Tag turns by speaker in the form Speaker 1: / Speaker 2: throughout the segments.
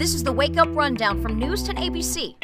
Speaker 1: This is the Wake Up Rundown from News 10 ABC.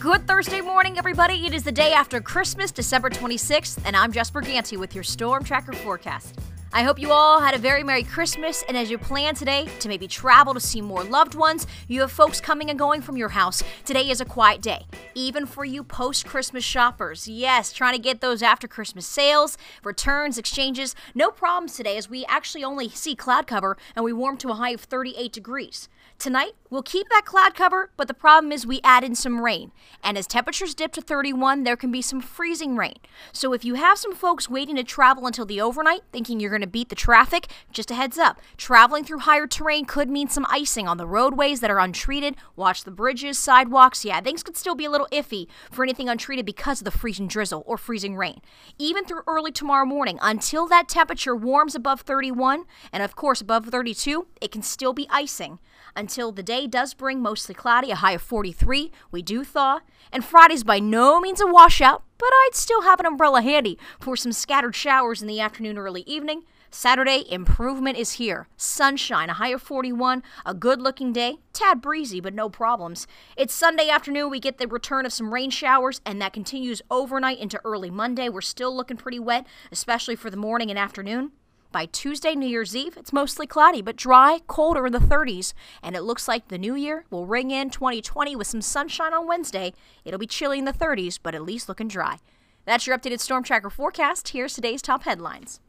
Speaker 1: Good Thursday morning, everybody. It is the day after Christmas, December 26th, and I'm Jess Briganti with your Storm Tracker forecast. I hope you all had a very Merry Christmas, and as you plan today to maybe travel to see more loved ones, you have folks coming and going from your house. Today is a quiet day, even for you post Christmas shoppers. Yes, trying to get those after Christmas sales, returns, exchanges. No problems today as we actually only see cloud cover and we warm to a high of 38 degrees. Tonight, we'll keep that cloud cover, but the problem is we add in some rain. And as temperatures dip to 31, there can be some freezing rain. So if you have some folks waiting to travel until the overnight, thinking you're going to beat the traffic, just a heads up. Traveling through higher terrain could mean some icing on the roadways that are untreated. Watch the bridges, sidewalks. Yeah, things could still be a little iffy for anything untreated because of the freezing drizzle or freezing rain. Even through early tomorrow morning, until that temperature warms above 31, and of course above 32, it can still be icing until the day does bring mostly cloudy, a high of 43. We do thaw, and Friday's by no means a washout, but I'd still have an umbrella handy for some scattered showers in the afternoon, early evening. Saturday, improvement is here. Sunshine, a high of 41, a good looking day, tad breezy, but no problems. It's Sunday afternoon, we get the return of some rain showers, and that continues overnight into early Monday. We're still looking pretty wet, especially for the morning and afternoon. By Tuesday, New Year's Eve, it's mostly cloudy, but dry, colder in the 30s, and it looks like the new year will ring in 2020 with some sunshine on Wednesday. It'll be chilly in the 30s, but at least looking dry. That's your updated Storm Tracker forecast. Here's today's top headlines.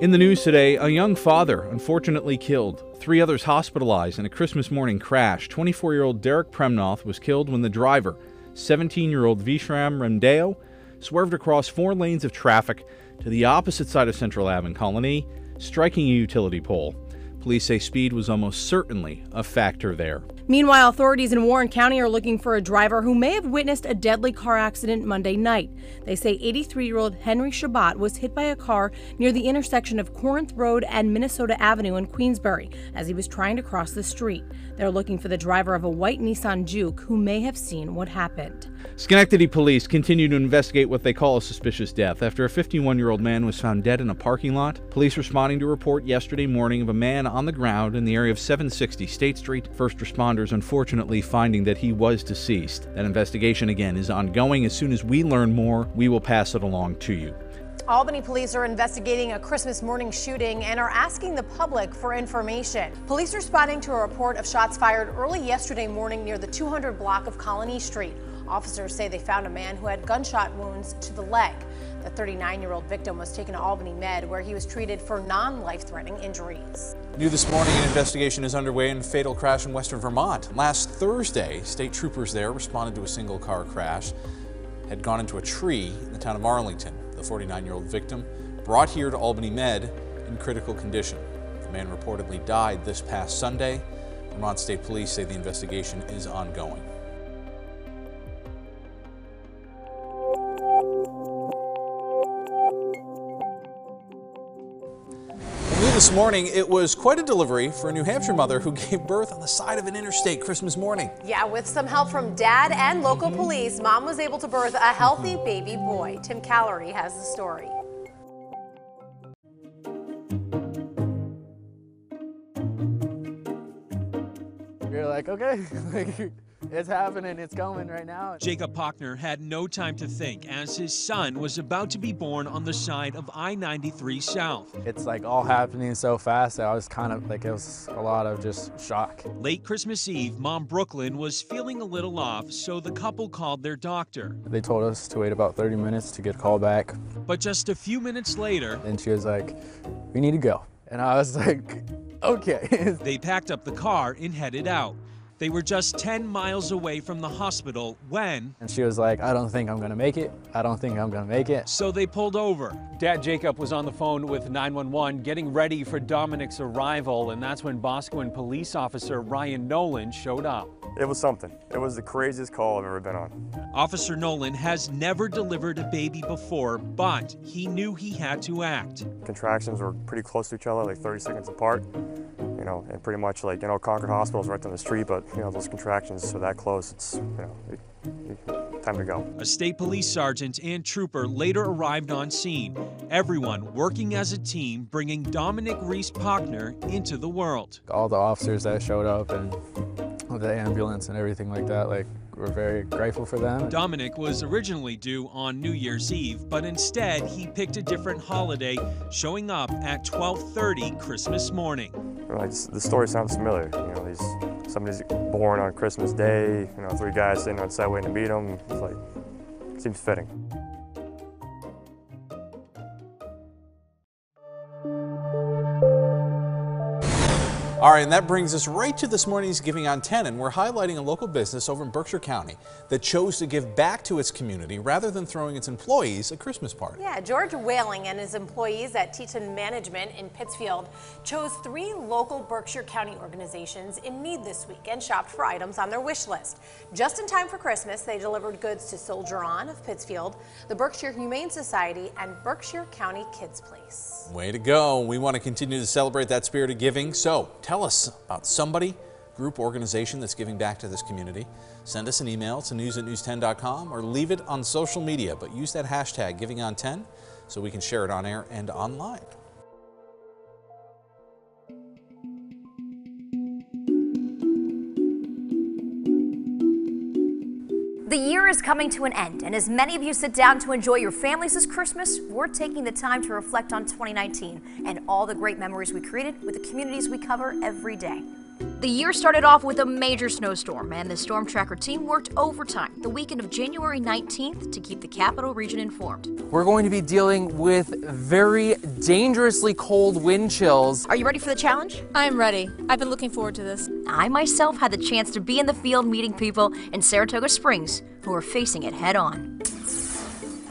Speaker 2: In the news today, a young father unfortunately killed, three others hospitalized in a Christmas morning crash. 24 year old Derek Premnoth was killed when the driver 17 year old Vishram Remdeo swerved across four lanes of traffic to the opposite side of Central Ave in Colonie, striking a utility pole. Police say speed was almost certainly a factor there.
Speaker 3: Meanwhile, authorities in Warren County are looking for a driver who may have witnessed a deadly car accident Monday night. They say 83 year old Henry Shabbat was hit by a car near the intersection of Corinth Road and Minnesota Avenue in Queensbury as he was trying to cross the street. They're looking for the driver of a white Nissan Juke who may have seen what happened.
Speaker 2: Schenectady police continue to investigate what they call a suspicious death after a 51 year old man was found dead in a parking lot. Police responding to a report yesterday morning of a man on the ground in the area of 760 State Street. First responders unfortunately finding that he was deceased. That investigation again is ongoing. As soon as we learn more, we will pass it along to you.
Speaker 4: Albany police are investigating a Christmas morning shooting and are asking the public for information. Police responding to a report of shots fired early yesterday morning near the 200 block of Colonie Street. Officers say they found a man who had gunshot wounds to the leg. The 39 year old victim was taken to Albany Med, where he was treated for non life threatening injuries.
Speaker 5: New this morning, an investigation is underway in a fatal crash in western Vermont. Last Thursday, state troopers there responded to a single car crash, had gone into a tree in the town of Arlington. The 49 year old victim brought here to Albany Med in critical condition. The man reportedly died this past Sunday. Vermont State Police say the investigation is ongoing. This morning, it was quite a delivery for a New Hampshire mother who gave birth on the side of an interstate Christmas morning.
Speaker 4: Yeah, with some help from dad and local mm-hmm. police, mom was able to birth a healthy mm-hmm. baby boy. Tim Callery has the story.
Speaker 6: You're like, okay. It's happening. It's coming right now.
Speaker 7: Jacob Pochner had no time to think as his son was about to be born on the side of I-93 South.
Speaker 6: It's like all happening so fast. That I was kind of like, it was a lot of just shock.
Speaker 7: Late Christmas Eve, mom Brooklyn was feeling a little off, so the couple called their doctor.
Speaker 6: They told us to wait about 30 minutes to get a call back.
Speaker 7: But just a few minutes later,
Speaker 6: and she was like, we need to go. And I was like, okay.
Speaker 7: they packed up the car and headed out. They were just 10 miles away from the hospital when...
Speaker 6: And she was like, I don't think I'm gonna make it. I don't think I'm gonna make it.
Speaker 7: So they pulled over.
Speaker 8: Dad Jacob was on the phone with 911 getting ready for Dominic's arrival, and that's when Boscawen police officer Ryan Nolan showed up.
Speaker 9: It was something. It was the craziest call I've ever been on.
Speaker 7: Officer Nolan has never delivered a baby before, but he knew he had to act.
Speaker 9: Contractions were pretty close to each other, like 30 seconds apart you know, and pretty much like, you know, Concord Hospital's right down the street, but, you know, those contractions are that close, it's, you know, it, time to go.
Speaker 7: A state police sergeant and trooper later arrived on scene. Everyone working as a team, bringing Dominic Reese Pockner into the world.
Speaker 6: All the officers that showed up and the ambulance and everything like that, like we're very grateful for them.
Speaker 7: Dominic was originally due on New Year's Eve, but instead he picked a different holiday, showing up at 12:30 Christmas morning.
Speaker 9: Like the story sounds familiar. You know, these somebody's born on Christmas Day. You know, three guys sitting on side waiting to meet him. It's like seems fitting.
Speaker 5: All right, and that brings us right to this morning's Giving on 10, and we're highlighting a local business over in Berkshire County that chose to give back to its community rather than throwing its employees a Christmas party.
Speaker 4: Yeah, George Whaling and his employees at Teton Management in Pittsfield chose three local Berkshire County organizations in need this week and shopped for items on their wish list. Just in time for Christmas, they delivered goods to Soldier On of Pittsfield, the Berkshire Humane Society, and Berkshire County Kids Place.
Speaker 5: Way to go. We want to continue to celebrate that spirit of giving. So tell us about somebody, group, organization that's giving back to this community. Send us an email to news at news10.com or leave it on social media, but use that hashtag GivingOn10 so we can share it on air and online.
Speaker 1: The year is coming to an end, and as many of you sit down to enjoy your families this Christmas, we're taking the time to reflect on 2019 and all the great memories we created with the communities we cover every day. The year started off with a major snowstorm, and the Storm Tracker team worked overtime the weekend of January 19th to keep the capital region informed.
Speaker 10: We're going to be dealing with very dangerously cold wind chills.
Speaker 1: Are you ready for the challenge?
Speaker 3: I'm ready. I've been looking forward to this.
Speaker 1: I myself had the chance to be in the field meeting people in Saratoga Springs who are facing it head on.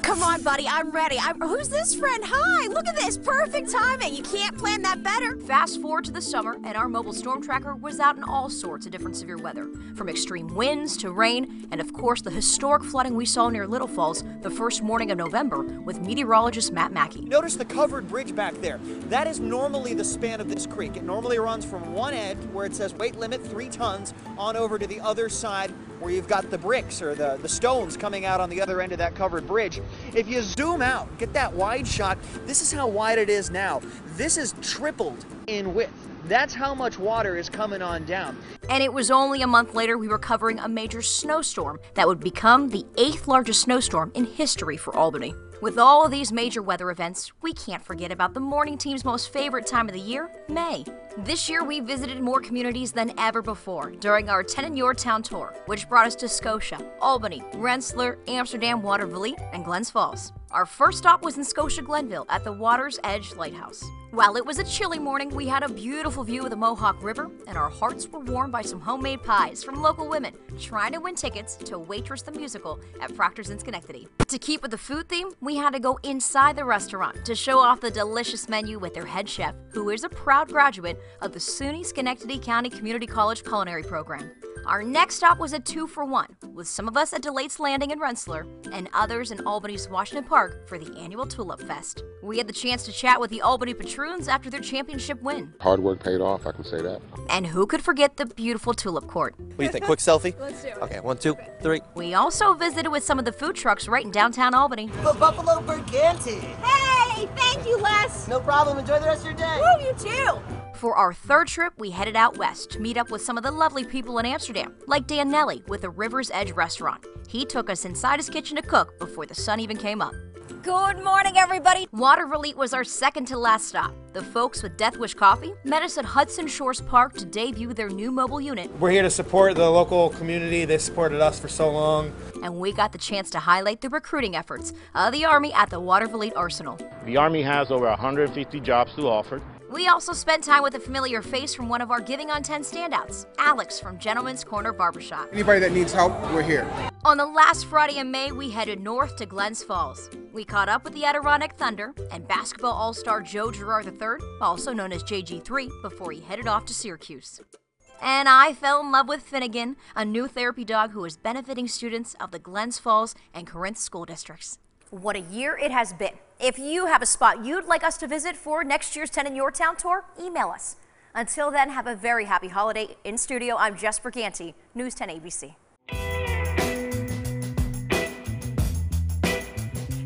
Speaker 11: Come on, buddy, I'm ready. I'm, who's this friend? Hi, look at this. Perfect timing. You can't plan that better.
Speaker 1: Fast forward to the summer, and our mobile storm tracker was out in all sorts of different severe weather, from extreme winds to rain, and of course the historic flooding we saw near Little Falls the first morning of November with meteorologist Matt Mackey.
Speaker 12: Notice the covered bridge back there. That is normally the span of this creek. It normally runs from one end where it says weight limit three tons on over to the other side where you've got the bricks or the, the stones coming out on the other end of that covered bridge. If you zoom out, get that wide shot, this is how wide it is now. This is tripled in width. That's how much water is coming on down.
Speaker 1: And it was only a month later we were covering a major snowstorm that would become the eighth largest snowstorm in history for Albany. With all of these major weather events, we can't forget about the morning team's most favorite time of the year, May. This year, we visited more communities than ever before during our 10 in Your Town tour, which brought us to Scotia, Albany, Rensselaer, Amsterdam, Watervliet, and Glens Falls. Our first stop was in Scotia Glenville at the Water's Edge Lighthouse. While it was a chilly morning, we had a beautiful view of the Mohawk River, and our hearts were warmed by some homemade pies from local women trying to win tickets to Waitress the Musical at Proctor's in Schenectady. To keep with the food theme, we had to go inside the restaurant to show off the delicious menu with their head chef, who is a proud graduate of the SUNY Schenectady County Community College Culinary Program. Our next stop was a two for one, with some of us at De Laet's Landing in Rensselaer and others in Albany's Washington Park for the annual Tulip Fest. We had the chance to chat with the Albany Patroons after their championship win.
Speaker 13: Hard work paid off, I can say that.
Speaker 1: And who could forget the beautiful Tulip Court?
Speaker 14: What do you think? Quick selfie?
Speaker 11: Let's do it.
Speaker 14: Okay, one, two, three.
Speaker 1: We also visited with some of the food trucks right in downtown Albany.
Speaker 15: The Buffalo Burganti.
Speaker 11: Hey, thank you, Les.
Speaker 15: No problem. Enjoy the rest of your day.
Speaker 11: Woo, you too.
Speaker 1: For our third trip, we headed out west to meet up with some of the lovely people in Amsterdam, like Dan Nelly with the River's Edge restaurant. He took us inside his kitchen to cook before the sun even came up.
Speaker 11: Good morning, everybody.
Speaker 1: Watervliet was our second to last stop. The folks with Death Wish Coffee met us at Hudson Shores Park to debut their new mobile unit.
Speaker 16: We're here to support the local community. They supported us for so long.
Speaker 1: And we got the chance to highlight the recruiting efforts of the Army at the Watervliet Arsenal.
Speaker 13: The Army has over 150 jobs to offer.
Speaker 1: We also spent time with a familiar face from one of our Giving on 10 standouts, Alex from Gentleman's Corner Barbershop.
Speaker 16: Anybody that needs help, we're here.
Speaker 1: On the last Friday in May, we headed north to Glens Falls. We caught up with the Adirondack Thunder and basketball all star Joe Girard III, also known as JG3, before he headed off to Syracuse. And I fell in love with Finnegan, a new therapy dog who is benefiting students of the Glens Falls and Corinth school districts. What a year it has been. If you have a spot you'd like us to visit for next year's 10 in Your Town tour, email us. Until then, have a very happy holiday. In studio, I'm Jess Briganti, News 10 ABC.